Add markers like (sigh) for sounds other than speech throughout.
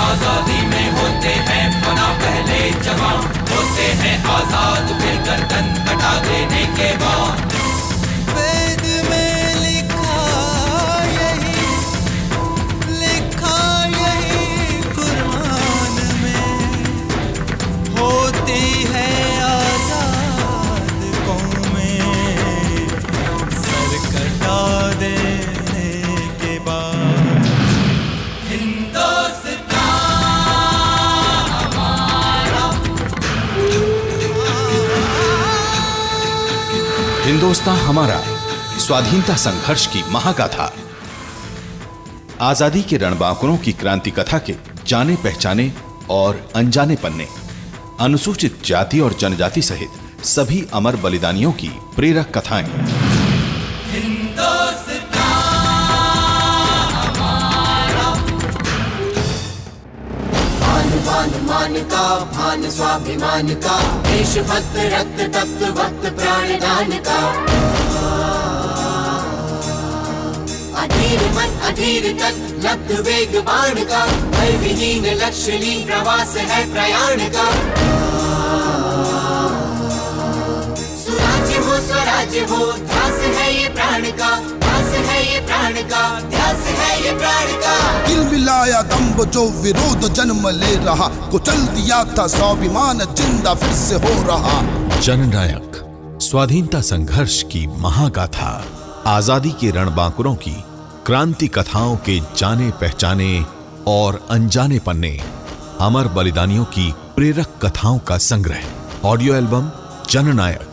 आज़ादी में होते हैं फना पहले जवान होते हैं आज़ाद फिर गर्दन कटा देने के बाद हिंदुस्तान हमारा स्वाधीनता संघर्ष की महाकाथा आज़ादी के रणबांकुरों की क्रांति कथा के जाने पहचाने और अनजाने पन्ने, अनुसूचित जाति और जनजाति सहित सभी अमर बलिदानियों की प्रेरक कथाएँ। मान का, भान स्वाभिमान का। देशभक्त रक्त तप्त प्राण दान का। अधीर मन, अधीर तन, लब्ध वेग बाण का। भय विहीन लक्ष्यलीन प्रवास है प्रयाण का। स्वराज्य हो ध्यास है ये प्राण का ध्यास है ये प्राण का। ध्यास है ये प्राण का दिल मिलाया दम्ब जो विरोध जन्म ले रहा कुचल दिया था स्वाभिमान ज़िंदा फिर से हो रहा। जननायक स्वाधीनता संघर्ष की महागाथा आज़ादी के रणबांकुरों की क्रांति कथाओं के जाने पहचाने और अनजाने पन्ने अमर बलिदानियों की प्रेरक कथाओं का संग्रह। ऑडियो एल्बम जननायक।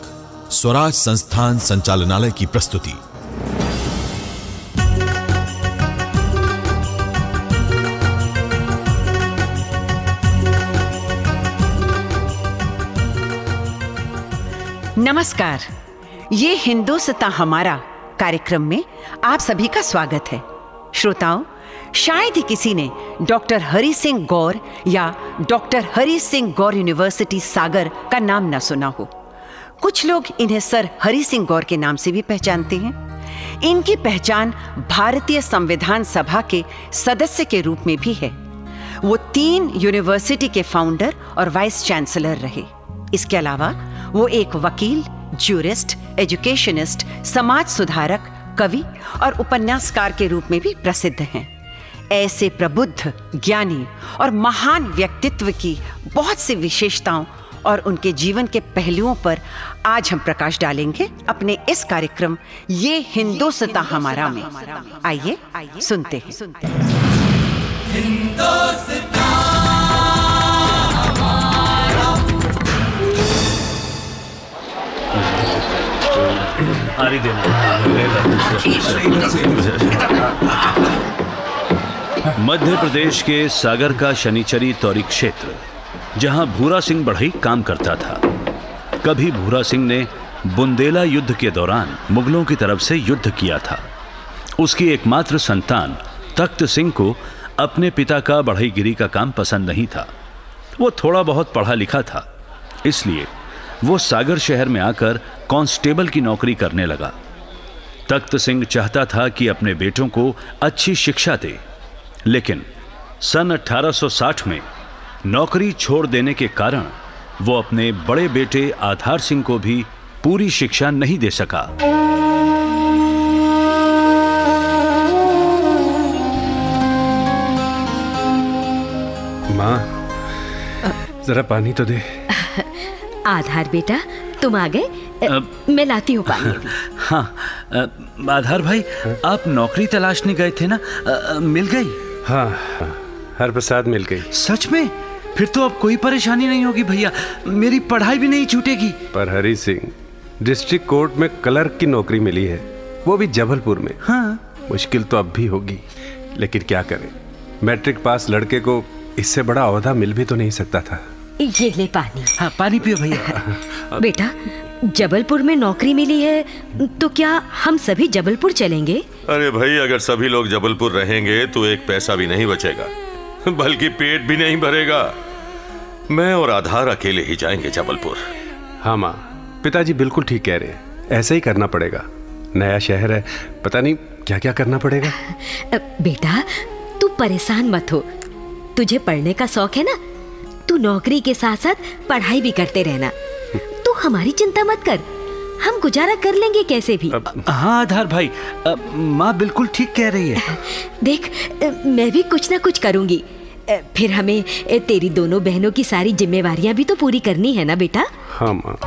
स्वराज संस्थान संचालनालय की प्रस्तुति। नमस्कार। ये हिंदुस्तां हमारा कार्यक्रम में आप सभी का स्वागत है। श्रोताओं, शायद ही किसी ने डॉक्टर हरि सिंह गौर या डॉक्टर हरि सिंह गौर यूनिवर्सिटी सागर का नाम न सुना हो। कुछ लोग इन्हें सर हरि सिंह गौर के नाम से भी पहचानते हैं। इनकी पहचान भारतीय संविधान सभा के सदस्य के रूप में भी है। वो तीन यूनिवर्सिटी के फाउंडर और वाइस चांसलर रहे। इसके अलावा वो एक वकील, ज्यूरिस्ट, एजुकेशनिस्ट, समाज सुधारक, कवि और उपन्यासकार के रूप में भी प्रसिद्ध हैं। ऐसे प्रबुद्ध, ज्ञानी और महान व्यक्तित्व की बहुत सी विशेषताओं और उनके जीवन के पहलुओं पर आज हम प्रकाश डालेंगे अपने इस कार्यक्रम ये हिंदुस्तां हमारा में। आइए सुनते हैं। सुनते आरी देना। मध्य प्रदेश के सागर का शनिचरी तौरी क्षेत्र। जहाँ भूरा सिंह बढ़ई काम करता था। कभी भूरा सिंह ने बुंदेला युद्ध के दौरान मुगलों की तरफ़ से युद्ध किया था। उसकी एकमात्र संतान तख्त सिंह को अपने पिता का बढ़ईगिरी का काम पसंद नहीं था। वो थोड़ा बहुत पढ़ा लिखा था, इसलिए वो सागर शहर में आकर कांस्टेबल की नौकरी करने लगा। तख्त सिंह चाहता था कि अपने बेटों को अच्छी शिक्षा दे, लेकिन सन 1860 में नौकरी छोड़ देने के कारण वो अपने बड़े बेटे आधार सिंह को भी पूरी शिक्षा नहीं दे सका। माँ जरा पानी तो दे। आधार बेटा तुम आ गए मैं लाती हूँ पानी। (laughs) हाँ अ, आधार भाई हा? आप नौकरी तलाशने गए थे ना? अ, मिल गई? हाँ हाँ, हर प्रसाद मिल गई। सच में? फिर तो अब कोई परेशानी नहीं होगी भैया। मेरी पढ़ाई भी नहीं छूटेगी। पर हरी सिंह डिस्ट्रिक्ट कोर्ट में क्लर्क की नौकरी मिली है। वो भी जबलपुर में। हाँ। मुश्किल तो अब भी होगी। लेकिन क्या करें? मैट्रिक पास लड़के को इससे बड़ा अहदा मिल भी तो नहीं सकता था। ये ले पानी। हाँ पानी पियो भैया। (laughs) बेटा जबलपुर में नौकरी मिली है तो क्या हम सभी जबलपुर चलेंगे? अरे भाई अगर सभी लोग जबलपुर रहेंगे तो एक पैसा भी नहीं बचेगा। बल्कि पेट भी नहीं भरेगा। मैं और आधार अकेले ही जाएँगे जबलपुर। हाँ माँ पिताजी बिल्कुल ठीक कह रहे हैं। ऐसा ही करना पड़ेगा। नया शहर है पता नहीं क्या क्या करना पड़ेगा। बेटा तू परेशान मत हो। तुझे पढ़ने का शौक है ना? तू नौकरी के साथ साथ पढ़ाई भी करते रहना। तू हमारी चिंता मत कर। हम गुजारा कर लेंगे कैसे भी। हाँ आधार भाई। माँ बिल्कुल ठीक कह रही है। देख मैं भी कुछ ना कुछ करूँगी। फिर हमें तेरी दोनों बहनों की सारी जिम्मेवारियाँ भी तो पूरी करनी है ना बेटा? हाँ माँ।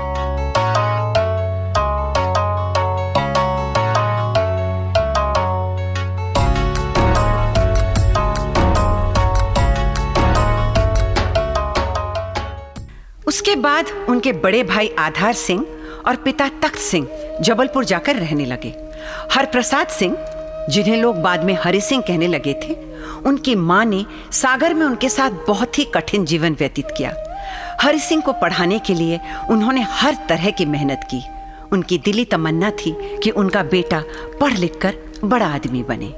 उसके बाद उनके बड़े भाई आधार सिंह और पिता तख्त सिंह जबलपुर जाकर रहने लगे। हरप्रसाद सिंह जिन्हें लोग बाद में हरि सिंह कहने लगे थे उनकी माँ ने सागर में उनके साथ बहुत ही कठिन जीवन व्यतीत किया। हरि सिंह को पढ़ाने के लिए उन्होंने हर तरह की मेहनत की। उनकी दिली तमन्ना थी कि उनका बेटा पढ़ लिख कर बड़ा आदमी बने।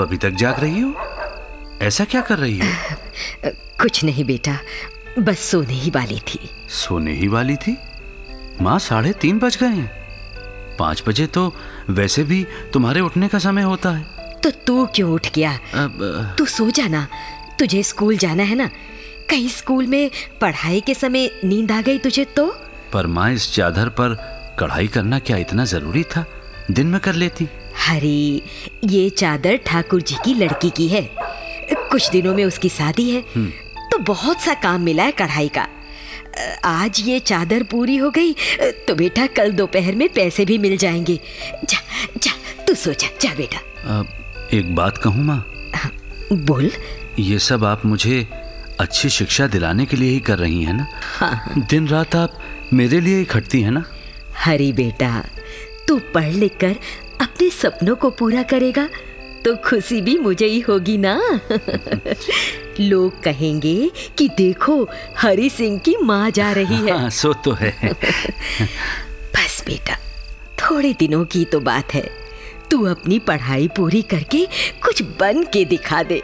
आप अभी तक जाग रही हो? ऐसा क्या कर रही हो? कुछ नहीं बेटा बस सोने ही वाली थी। सोने ही वाली थी? माँ साढ़े तीन बज गए हैं। पाँच बजे तो वैसे भी तुम्हारे उठने का समय होता है। तो तू क्यों उठ गया? अब तू सो जाना। तुझे स्कूल जाना है ना? कहीं स्कूल में पढ़ाई के समय नींद आ गई तुझे तो? पर माँ इस चादर पर कढ़ाई करना क्या इतना ज़रूरी था? दिन में कर लेती। हरी ये चादर ठाकुर जी की लड़की की है। कुछ दिनों में उसकी शादी है। तो बहुत सा काम मिला है कढ़ाई का। आज ये चादर पूरी हो गई तो बेटा कल दोपहर में पैसे भी मिल जाएँगे। जा जा तू सो जा बेटा। अब एक बात कहूँ माँ? बोल। ये सब आप मुझे अच्छी शिक्षा दिलाने के लिए ही कर रही हैं ना? हाँ। दिन रात आप मेरे लिए ही खटती हैं ना? हरी बेटा तू पढ़ लिख कर अपने सपनों को पूरा करेगा तो खुशी भी मुझे ही होगी ना? (laughs) लोग कहेंगे कि देखो हरी सिंह की माँ जा रही है। हाँ सो तो है। (laughs) बस बेटा थोड़े दिनों की तो बात है। तू अपनी पढ़ाई पूरी करके कुछ बन के दिखा दे।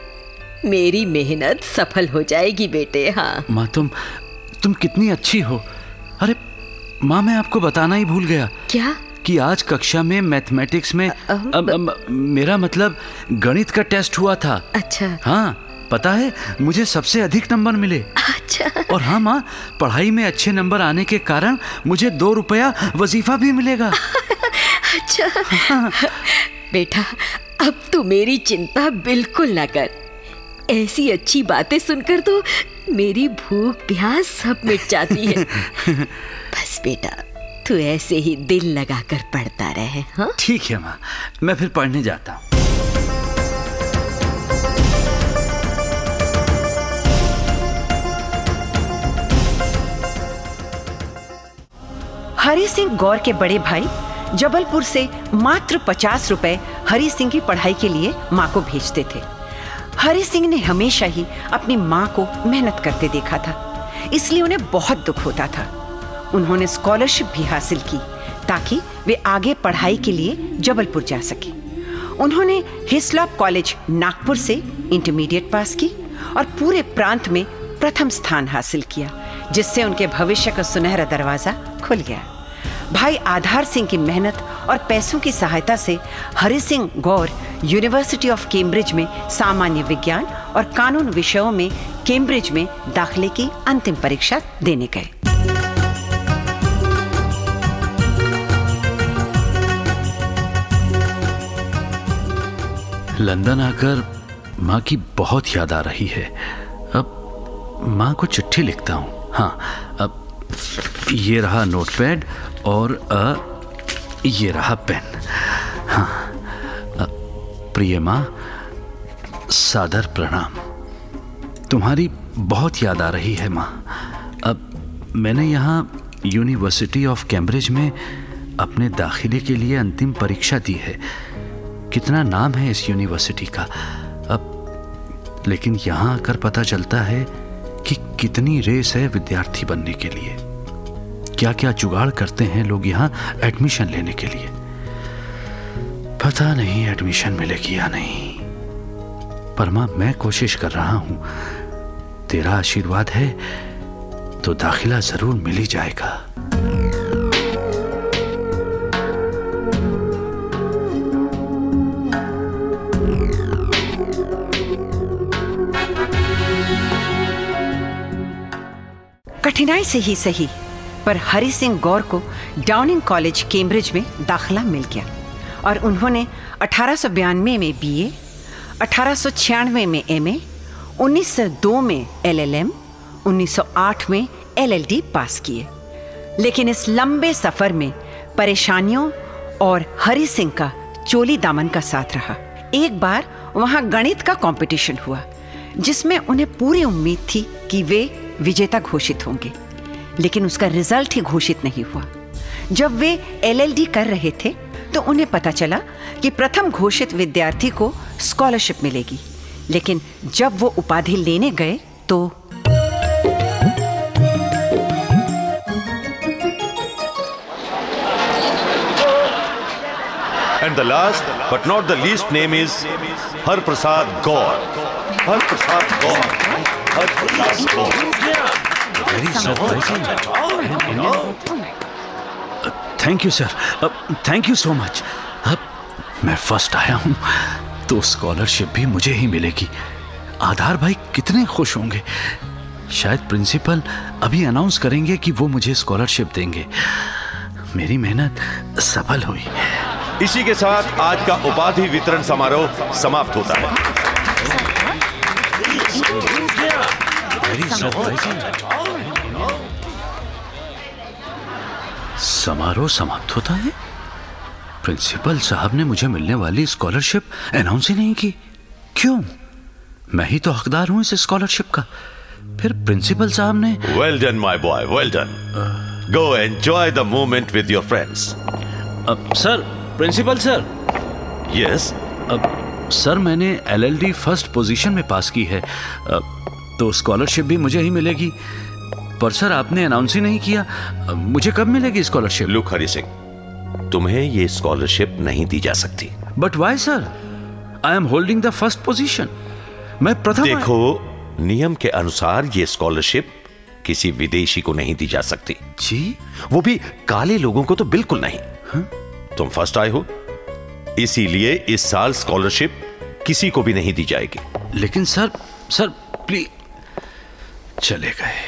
मेरी मेहनत सफल हो जाएगी बेटे हाँ। माँ तुम तुम कितनी अच्छी हो। अरे माँ मैं आपको बताना ही भूल गया। क्या? कि आज कक्षा में मैथमेटिक्स में अब, अब, मेरा मतलब गणित का टेस्ट हुआ था। अच्छा। हाँ पता है मुझे सबसे अधिक नंबर मिले। अच्छा। और हाँ माँ पढ़ाई में अच्छे नंबर आने के कारण मुझे दो रुपया वजीफा भी मिलेगा। अच्छा। बेटा अब तू मेरी चिंता बिल्कुल ना कर। ऐसी अच्छी बातें सुनकर तो मेरी भूख प्यास सब मिट जाती है। (laughs) बस बेटा तू ऐसे ही दिल लगाकर पढ़ता रहे हाँ? ठीक है माँ मैं फिर पढ़ने जाता हूँ। हरि सिंह गौर के बड़े भाई जबलपुर से मात्र पचास रुपए हरि सिंह की पढ़ाई के लिए माँ को भेजते थे। हरि सिंह ने हमेशा ही अपनी माँ को मेहनत करते देखा था इसलिए उन्हें बहुत दुख होता था। उन्होंने स्कॉलरशिप भी हासिल की ताकि वे आगे पढ़ाई के लिए जबलपुर जा सके। उन्होंने हिस्लॉप कॉलेज नागपुर से इंटरमीडिएट पास की और पूरे प्रांत में प्रथम स्थान हासिल किया, जिससे उनके भविष्य का सुनहरा दरवाज़ा खुल गया। भाई आधार सिंह की मेहनत और पैसों की सहायता से Hari Singh Gaur university of Cambridge में सामान्य विज्ञान और कानून विषयों में कैम्ब्रिज में दाखिले की अंतिम परीक्षा देने गए। लंदन आकर माँ की बहुत याद आ रही है। अब माँ को चिट्ठी लिखता हूँ। हाँ अब ये रहा नोटपैड और अ, ये रहा पेन। हाँ प्रिय माँ सादर प्रणाम। तुम्हारी बहुत याद आ रही है माँ। अब मैंने यहाँ यूनिवर्सिटी ऑफ़ कैम्ब्रिज में अपने दाखिले के लिए अंतिम परीक्षा दी है। कितना नाम है इस यूनिवर्सिटी का? अब, लेकिन यहाँ आकर पता चलता है कि कितनी रेस है विद्यार्थी बनने के लिए। क्या क्या जुगाड़ करते हैं लोग यहाँ एडमिशन लेने के लिए? पता नहीं एडमिशन मिलेगी या नहीं। पर माँ मैं कोशिश कर रहा हूँ। तेरा आशीर्वाद है तो दाखिला ज़रूर मिल ही जाएगा। कठिनाई से ही सही पर हरि सिंह गौर को डाउनिंग कॉलेज कैम्ब्रिज में दाखिला मिल गया और उन्होंने अठारह में बीए, 1896 में एमए, 1902 में एलएलएम, 1908 में एलएलडी पास किए। लेकिन इस लंबे सफ़र में परेशानियों और हरि सिंह का चोली दामन का साथ रहा। एक बार वहाँ गणित का कंपटीशन हुआ जिसमें उन्हें पूरी उम्मीद थी कि वे विजेता घोषित होंगे लेकिन उसका रिज़ल्ट ही घोषित नहीं हुआ जब वे एलएलडी कर रहे थे तो उन्हें पता चला कि प्रथम घोषित विद्यार्थी को स्कॉलरशिप मिलेगी लेकिन जब वो उपाधि लेने गए तो And the last, but not the least name is Har Prasad Gaur. Har Prasad Gaur. Har Gaur. Thank you sir thank you so much अब मैं फ़र्स्ट आया हूँ तो स्कॉलरशिप भी मुझे ही मिलेगी। आधार भाई कितने खुश होंगे। शायद प्रिंसिपल अभी अनाउंस करेंगे कि वो मुझे स्कॉलरशिप देंगे। मेरी मेहनत सफल हुई। इसी के साथ आज का उपाधि वितरण समारोह समाप्त होता है। समारोह समाप्त होता है। प्रिंसिपल साहब ने मुझे मिलने वाली स्कॉलरशिप अनाउंस ही नहीं की। क्यों? मैं ही तो हकदार हूँ इस स्कॉलरशिप का। फिर प्रिंसिपल साहब ने well done my boy well done go enjoy the moment with your friends अब सर प्रिंसिपल सर यस अब सर मैंने एलएलडी फ़र्स्ट पोजीशन में पास की है। अब, तो स्कॉलरशिप भी मुझे ही मिलेगी। पर सर आपने अनाउंस ही नहीं किया। मुझे कब मिलेगी स्कॉलरशिप? लुक हरी सिंह तुम्हें ये स्कॉलरशिप नहीं दी जा सकती। But why sir I am holding the first position मैं प्रथम देखो नियम के अनुसार ये स्कॉलरशिप किसी विदेशी को नहीं दी जा सकती। जी? वो भी काले लोगों को तो बिल्कुल नहीं। हा? तुम फ़र्स्ट आए हो। इसीलिए इस साल स्कॉलरशिप किसी को भी नहीं दी जाएगी। लेकिन सर सर प्लीज़ चले गए।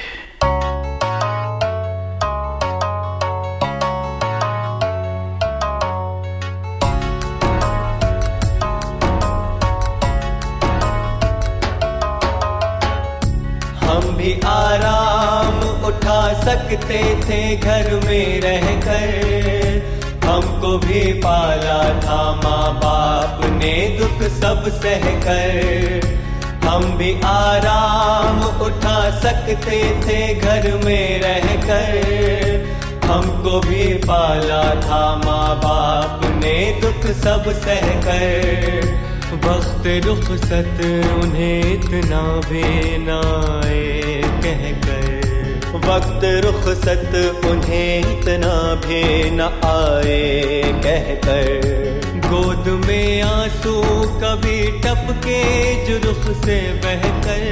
हम भी आराम उठा सकते थे घर में रहकर। हमको भी पाला था माँ बाप ने दुख सब सह कर हम भी आराम उठा सकते थे घर में रहकर। हमको भी पाला था माँ बाप ने दुख सब सह कर वक्त रुखसत उन्हें इतना भी ना कह कहकर। वक्त रुखसत उन्हें इतना भी न आए कहकर। गोद में आँसू कभी टपके जो रुख से बहकर।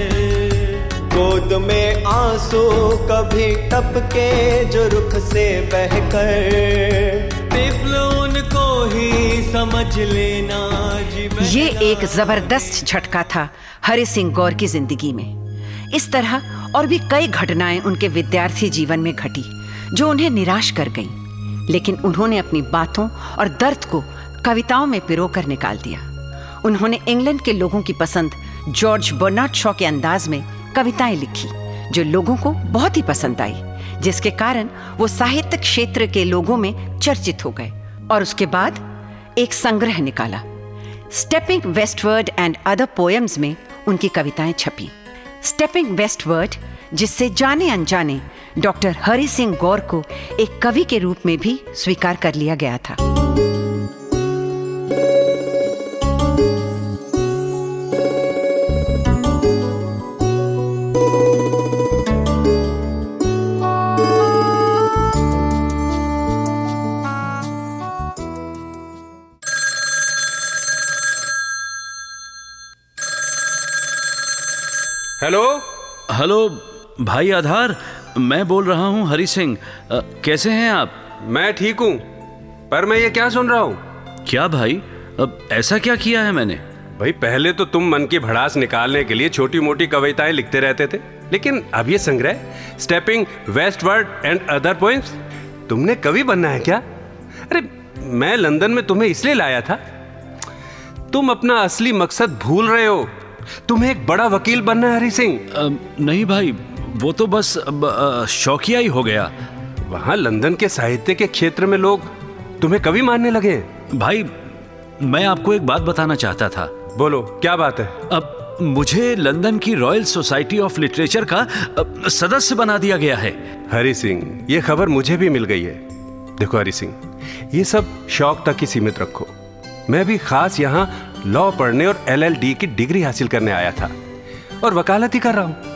गोद में आँसू कभी टपके जो रुख से बहकर। उनको ही समझ लेना जी ये एक ज़बरदस्त झटका था हरि सिंह गौर की ज़िंदगी में। इस तरह और भी कई घटनाएँ उनके विद्यार्थी जीवन में घटी, जो उन्हें निराश कर गईं। लेकिन उन्होंने अपनी बातों और दर्द को कविताओं में पिरो कर निकाल दिया। उन्होंने इंग्लैंड के लोगों की पसंद जॉर्ज बर्नार्ड शॉ के अंदाज में कविताएँ लिखी, जो लोगों को बहुत ही पसंद आई, जिसके कारण वो साहित्य क्षेत्र के लोगों में चर्चित हो गए और उसके बाद एक संग्रह निकाला। Stepping westward and other poems में उनकी कविताएँ छपी। स्टेपिंग वेस्टवर्ड जिससे जाने अनजाने डॉक्टर हरि सिंह गौर को एक कवि के रूप में भी स्वीकार कर लिया गया था। भाई आधार मैं बोल रहा हूँ हरि सिंह। कैसे हैं आप? मैं ठीक हूँ पर मैं ये क्या सुन रहा हूँ? क्या भाई? अब ऐसा क्या किया है मैंने? भाई पहले तो तुम मन की भड़ास निकालने के लिए छोटी मोटी कविताएँ लिखते रहते थे लेकिन अब ये संग्रह stepping westward and other points तुमने कवि बनना है क्या? अरे मैं लंदन में तुम्हें इसलिए लाया था तुम अपना असली मकसद भूल रहे हो तुम्हें एक बड़ा वकील बनना है हरि सिंह। नहीं भाई वो तो बस शौकिया ही हो गया। वहाँ लंदन के साहित्य के क्षेत्र में लोग तुम्हें कवि मानने लगे? भाई मैं आपको एक बात बताना चाहता था। बोलो क्या बात है? अब मुझे लंदन की रॉयल सोसाइटी ऑफ़ लिटरेचर का सदस्य बना दिया गया है। हरी सिंह ये खबर मुझे भी मिल गई है। देखो हरी सिंह ये सब शौक तक ही सीमित रखो। मैं भी खास यहाँ लॉ पढ़ने और एलएलडी की डिग्री हासिल करने आया था और वकालत ही कर रहा हूँ।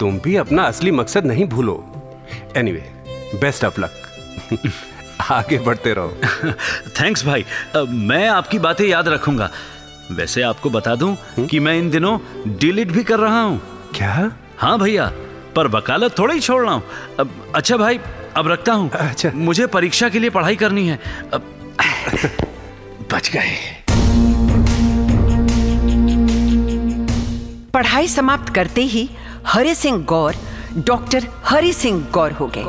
तुम भी अपना असली मकसद नहीं भूलो। एनीवे बेस्ट ऑफ़ लक आगे बढ़ते रहो। थैंक्स भाई। मैं आपकी बातें याद रखूँगा। वैसे आपको बता दूँ कि मैं इन दिनों डिलीट भी कर रहा हूँ। क्या? हाँ भैया पर वकालत थोड़ा ही छोड़ रहा हूँ। अब अच्छा भाई अब रखता हूँ। अच्छा। मुझे परीक्षा के लिए पढ़ाई करनी है। अब बच गए। पढ़ाई समाप्त करते ही हरि सिंह गौर, डॉक्टर हरि सिंह गौर हो गए।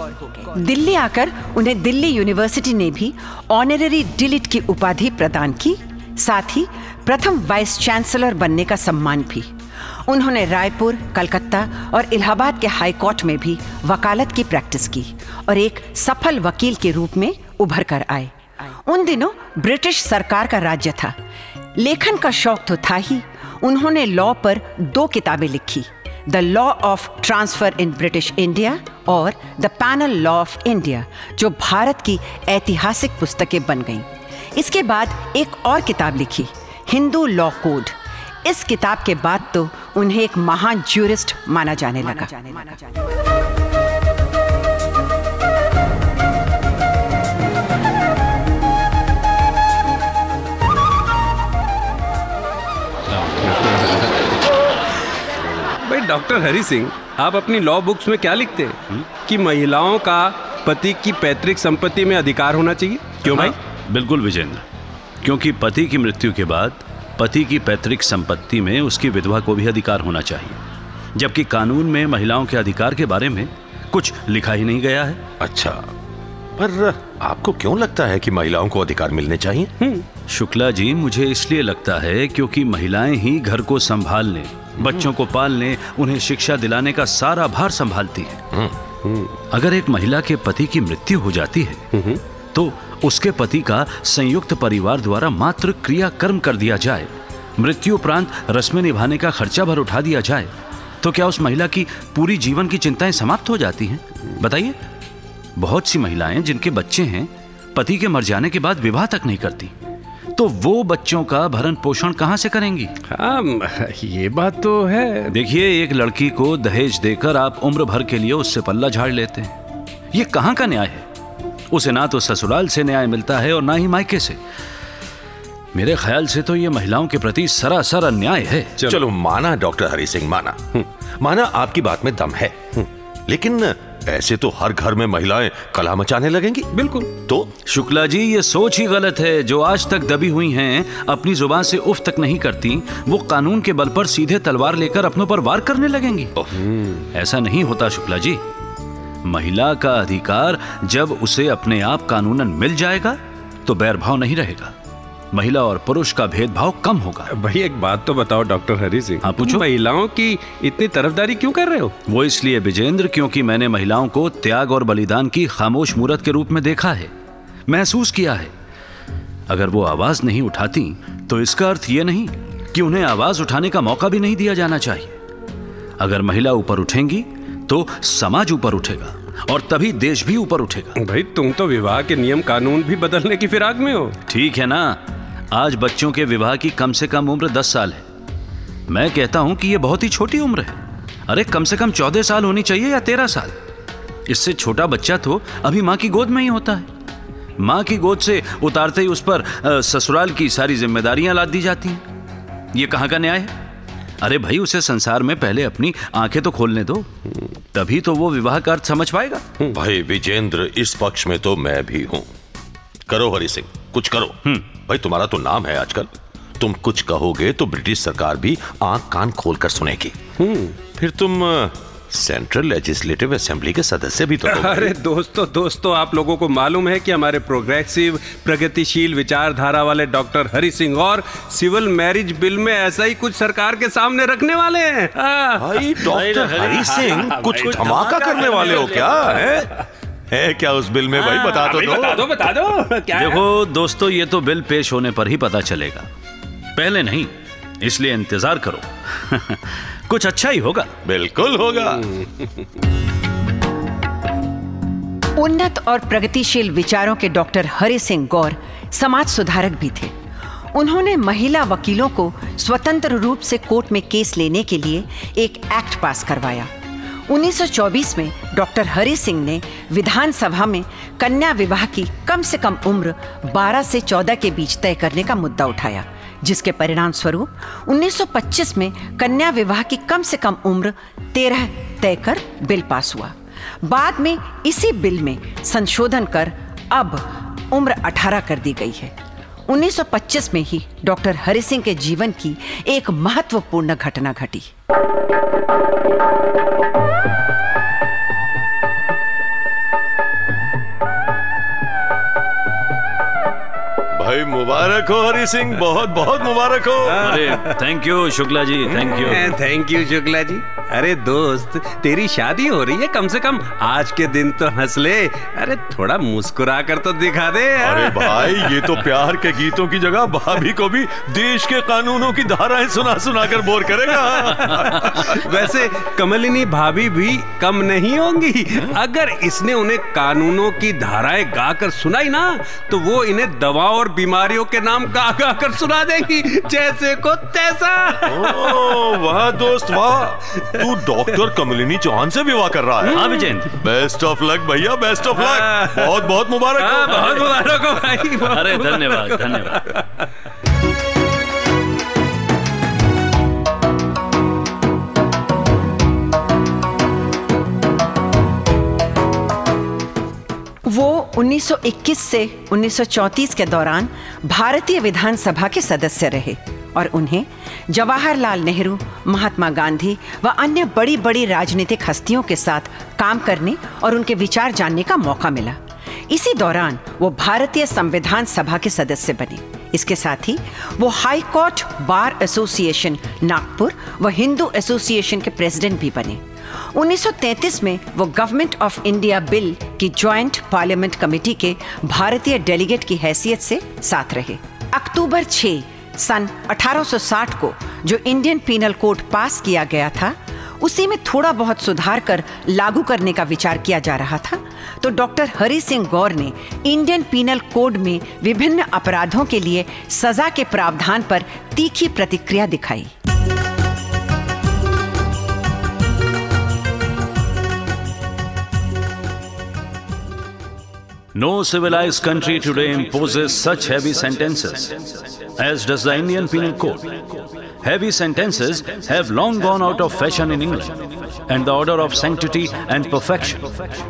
दिल्ली आकर उन्हें दिल्ली यूनिवर्सिटी ने भी ऑनररी डिलिट की उपाधि प्रदान की। साथ ही प्रथम वाइस चांसलर बनने का सम्मान भी। उन्होंने रायपुर, कलकत्ता और इलाहाबाद के हाई कोर्ट में भी वकालत की प्रैक्टिस की और एक सफल वकील के रूप में उभर कर आए। उन दिनों ब्रिटिश सरकार का राज्य था। लेखन का शौक तो था ही। उन्होंने लॉ पर दो किताबें लिखी। The law of transfer in British India और the penal law of India जो भारत की ऐतिहासिक पुस्तकें बन गईं। इसके बाद एक और किताब लिखी, हिंदू लॉ कोड। इस किताब के बाद तो उन्हें एक महान ज्यूरिस्ट माना जाने लगा। भाई डॉक्टर हरी सिंह आप अपनी लॉ बुक्स में क्या लिखते हैं? कि महिलाओं का पति की पैतृक संपत्ति में अधिकार होना चाहिए? क्यों भाई? हाँ, बिल्कुल विजेंद्र। क्योंकि पति की मृत्यु के बाद पति की पैतृक संपत्ति में उसकी विधवा को भी अधिकार होना चाहिए। जबकि कानून में महिलाओं के अधिकार के बारे में कुछ लिखा ही नहीं गया है। अच्छा पर आपको क्यों लगता है कि महिलाओं को अधिकार मिलने चाहिए? शुक्ला जी मुझे इसलिए लगता है क्योंकि महिलाएँ ही घर को संभालने बच्चों को पालने उन्हें शिक्षा दिलाने का सारा भार संभालती है। अगर एक महिला के पति की मृत्यु हो जाती है तो उसके पति का संयुक्त परिवार द्वारा मात्र क्रियाकर्म कर दिया जाए। मृत्यु उपरांत रस्में निभाने का खर्चा भर उठा दिया जाए। तो क्या उस महिला की पूरी जीवन की चिंताएँ समाप्त हो जाती हैं? बताइए। बहुत सी महिलाएँ जिनके बच्चे हैं पति के मर जाने के बाद विवाह तक नहीं करती। तो वो बच्चों का भरण पोषण कहाँ से करेंगी? हाँ ये बात तो है। देखिए एक लड़की को दहेज देकर आप उम्र भर के लिए उससे पल्ला झाड़ लेते हैं। ये कहाँ का न्याय है? उसे ना तो ससुराल से न्याय मिलता है और ना ही मायके से। मेरे ख्याल से तो ये महिलाओं के प्रति सरासर अन्याय है। चलो, चलो माना डॉक्टर हरि सिंह माना। हम्म, माना आपकी बात में दम है। हम्म, लेकिन ऐसे तो हर घर में महिलाएँ कला मचाने लगेंगी। बिल्कुल। तो? शुक्ला जी ये सोच ही गलत है। जो आज तक दबी हुई हैं अपनी ज़ुबान से उफ तक नहीं करती वो कानून के बल पर सीधे तलवार लेकर अपनों पर वार करने लगेंगी। ऐसा नहीं होता शुक्ला जी। महिला का अधिकार जब उसे अपने आप कानूनन मिल जाएगा तो बैरभाव नहीं रहेगा। महिला और पुरुष का भेदभाव कम होगा। भाई एक बात तो बताओ डॉक्टर हरि सिंह हाँ, पूछो। महिलाओं की इतनी तरफदारी क्यों कर रहे हो? वो इसलिए विजेंद्र क्योंकि मैंने महिलाओं को त्याग और बलिदान की खामोश मूर्त के रूप में देखा है महसूस किया है। अगर वो आवाज़ नहीं उठाती तो इसका अर्थ ये नहीं कि उन्हें आवाज़ उठाने का मौका भी नहीं दिया जाना चाहिए। अगर महिला ऊपर उठेंगी तो समाज ऊपर उठेगा और तभी देश भी ऊपर उठेगा। भाई तुम तो विवाह के नियम कानून भी बदलने की फिराक में हो। ठीक है ना? आज बच्चों के विवाह की कम से कम उम्र दस साल है। मैं कहता हूँ कि यह बहुत ही छोटी उम्र है। अरे कम से कम चौदह साल होनी चाहिए या तेरह साल? इससे छोटा बच्चा तो अभी माँ की गोद में ही होता है। माँ की गोद से उतारते ही उस पर ससुराल की सारी जिम्मेदारियाँ लाद दी जाती हैं। ये कहाँ का न्याय है? अरे भाई उसे संसार में पहले अपनी आँखें तो खोलने दो। तभी तो वो विवाह का अर्थ समझ पाएगा। भाई विजेंद्र इस पक्ष में तो मैं भी हूँ। करो हरि सिंह कुछ करो। भाई तुम्हारा तो नाम है आजकल। तुम कुछ कहोगे तो ब्रिटिश सरकार भी आँख कान खोल कर सुनेगी फिर तुम सेंट्रल लेजिस्लेटिव असेंबली के सदस्य भी तो (laughs) अरे दोस्तों दोस्तों आप लोगों को मालूम है कि हमारे प्रोग्रेसिव प्रगतिशील विचारधारा वाले डॉक्टर हरि सिंह और सिविल मैरिज बिल में ऐसा ही कुछ सरकार के सामने रखने वाले हैं। हाँ। भाई (laughs) डॉक्टर हरि सिंह (laughs) कुछ धमाका करने वाले हो क्या है। है क्या उस बिल में? भाई बता तो दो। बता दो बता दो। (laughs) क्या देखो दोस्तों ये तो बिल पेश होने पर ही पता चलेगा। पहले नहीं इसलिए इंतज़ार करो। (laughs) कुछ अच्छा ही होगा। बिल्कुल होगा। (laughs) उन्नत और प्रगतिशील विचारों के डॉक्टर हरि सिंह गौर समाज सुधारक भी थे। उन्होंने महिला वकीलों को स्वतंत्र रूप से कोर्ट में केस लेने के लिए एक एक्ट पास करवाया। 1924 में डॉक्टर हरि सिंह ने विधानसभा में कन्या विवाह की कम से कम उम्र 12 से 14 के बीच तय करने का मुद्दा उठाया, जिसके परिणाम स्वरूप 1925 में कन्या विवाह की कम से कम उम्र 13 तय कर बिल पास हुआ। बाद में इसी बिल में संशोधन कर अब उम्र 18 कर दी गई है। 1925 में ही डॉक्टर हरि सिंह के जीवन की एक महत्वपूर्ण घटना घटी। मुबारक हो हरी सिंह। बहुत बहुत मुबारक हो। अरे thank you Shukla ji thank you thank you Shukla ji. अरे दोस्त तेरी शादी हो रही है कम से कम आज के दिन तो हंस ले। अरे थोड़ा मुस्कुरा कर तो दिखा दे। अरे भाई ये तो प्यार के गीतों की जगह भाभी को भी देश के कानूनों की धाराएँ सुना सुना कर बोर करेगा। (laughs) वैसे कमलिनी भाभी भी कम नहीं होंगी। अगर इसने उन्हें कानूनों की धाराएँ गाकर सुनाई ना तो वो इन्हें दवाओं और बीमारियों के नाम गा गा कर सुना देगी जैसे को तैसा। ओ, वाह दोस्त वाह। तू डॉक्टर कमलिनी चौहान से विवाह कर रहा है। हाँ विजेंद्र। बेस्ट ऑफ़ लक भैया बेस्ट ऑफ़ लक बहुत बहुत मुबारक हाँ, हो। बहुत मुबारक हो भाई (laughs) अरे धन्यवाद धन्यवाद। वो 1921 से 1934 के दौरान भारतीय विधानसभा के सदस्य रहे। और उन्हें जवाहरलाल नेहरू, महात्मा गांधी व अन्य बड़ी बड़ी राजनीतिक हस्तियों के साथ काम करने और उनके विचार जानने का मौका मिला। इसी दौरान वो भारतीय संविधान सभा के सदस्य बने। इसके साथ ही वो high court bar association Nagpur व हिंदू एसोसिएशन के प्रेसिडेंट भी बने। 1933 में वो गवर्नमेंट ऑफ़ इंडिया बिल की जॉइंट पार्लियामेंट कमेटी के भारतीय डेलीगेट की हैसियत से साथ रहे। अक्टूबर 6 सन 1860 को जो इंडियन पीनल कोड पास किया गया था, उसी में थोड़ा बहुत सुधार कर लागू करने का विचार किया जा रहा था तो डॉक्टर हरि सिंह गौर ने इंडियन पीनल कोड में विभिन्न अपराधों के लिए सजा के प्रावधान पर तीखी प्रतिक्रिया दिखाई No civilized country today imposes such heavy sentences. as does the Indian Penal Code. Heavy sentences have long gone out of fashion in England, and the order of sanctity and perfection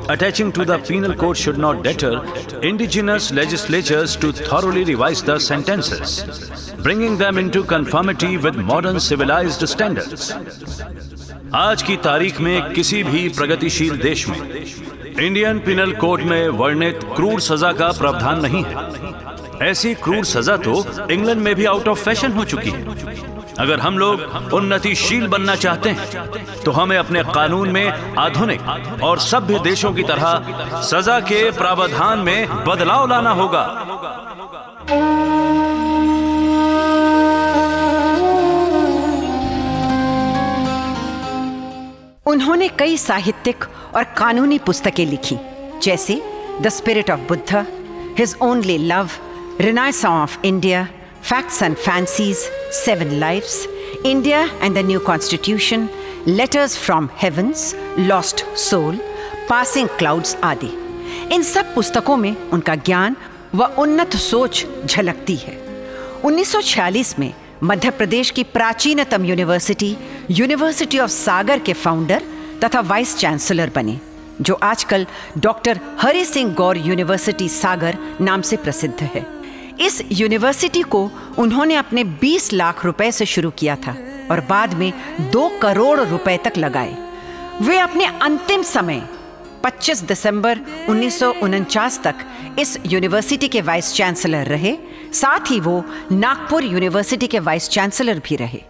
attaching to the penal code should not deter indigenous legislatures to thoroughly revise the sentences, bringing them into conformity with modern civilized standards. आज की तारीख में किसी भी प्रगतिशील देश में Indian penal code में वर्णित क्रूर सजा का प्रावधान नहीं है ऐसी क्रूर सजा तो इंग्लैंड में भी आउट ऑफ़ फ़ैशन हो चुकी है। अगर हम लोग उन्नतिशील बनना चाहते हैं तो हमें अपने कानून में आधुनिक और सभ्य देशों की तरह सजा के प्रावधान में बदलाव लाना होगा। उन्होंने कई साहित्यिक और कानूनी पुस्तकें लिखी, जैसे the spirit of Buddha his only love renaissance of India facts and fancies seven lifes India and the new constitution letters from heavens lost soul passing clouds आदि। इन सब पुस्तकों में उनका ज्ञान व उन्नत सोच झलकती है। 1946 में मध्य प्रदेश की प्राचीनतम यूनिवर्सिटी यूनिवर्सिटी ऑफ़ सागर के फाउंडर तथा वाइस चांसलर बने, जो आजकल डॉक्टर हरि सिंह गौर यूनिवर्सिटी सागर नाम से प्रसिद्ध है। इस यूनिवर्सिटी को उन्होंने अपने 20 लाख रुपए से शुरू किया था और बाद में दो करोड़ रुपए तक लगाए। वे अपने अंतिम समय 25 दिसंबर उन्नीस सौ उनचास तक इस यूनिवर्सिटी के वाइस चांसलर रहे, साथ ही वो नागपुर यूनिवर्सिटी के वाइस चांसलर भी रहे।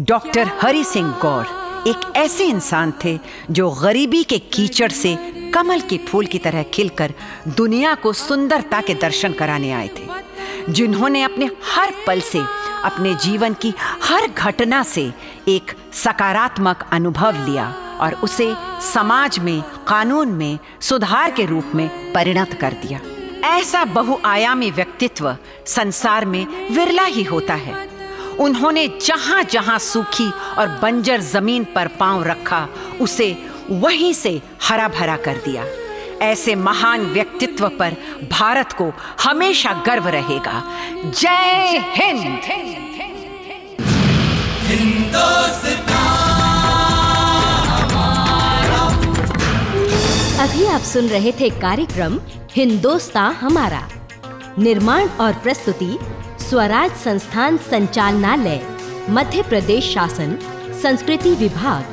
डॉक्टर हरि सिंह गौर एक ऐसे इंसान थे जो गरीबी के कीचड़ से कमल के फूल की तरह खिलकर दुनिया को सुंदरता के दर्शन कराने आए थे, जिन्होंने अपने हर पल से, अपने जीवन की हर घटना से एक सकारात्मक अनुभव लिया और उसे समाज में, कानून में सुधार के रूप में परिणत कर दिया। ऐसा बहुआयामी व्यक्तित्व संसार में विरला ही होता है। उन्होंने जहाँ जहाँ सूखी और बंजर ज़मीन पर पाँव रखा, उसे वहीं से हरा भरा कर दिया। ऐसे महान व्यक्तित्व पर भारत को हमेशा गर्व रहेगा। जय हिंद! अभी आप सुन रहे थे कार्यक्रम हिंदोस्तां हमारा। निर्माण और प्रस्तुति स्वराज संस्थान संचालनालय मध्य प्रदेश शासन संस्कृति विभाग।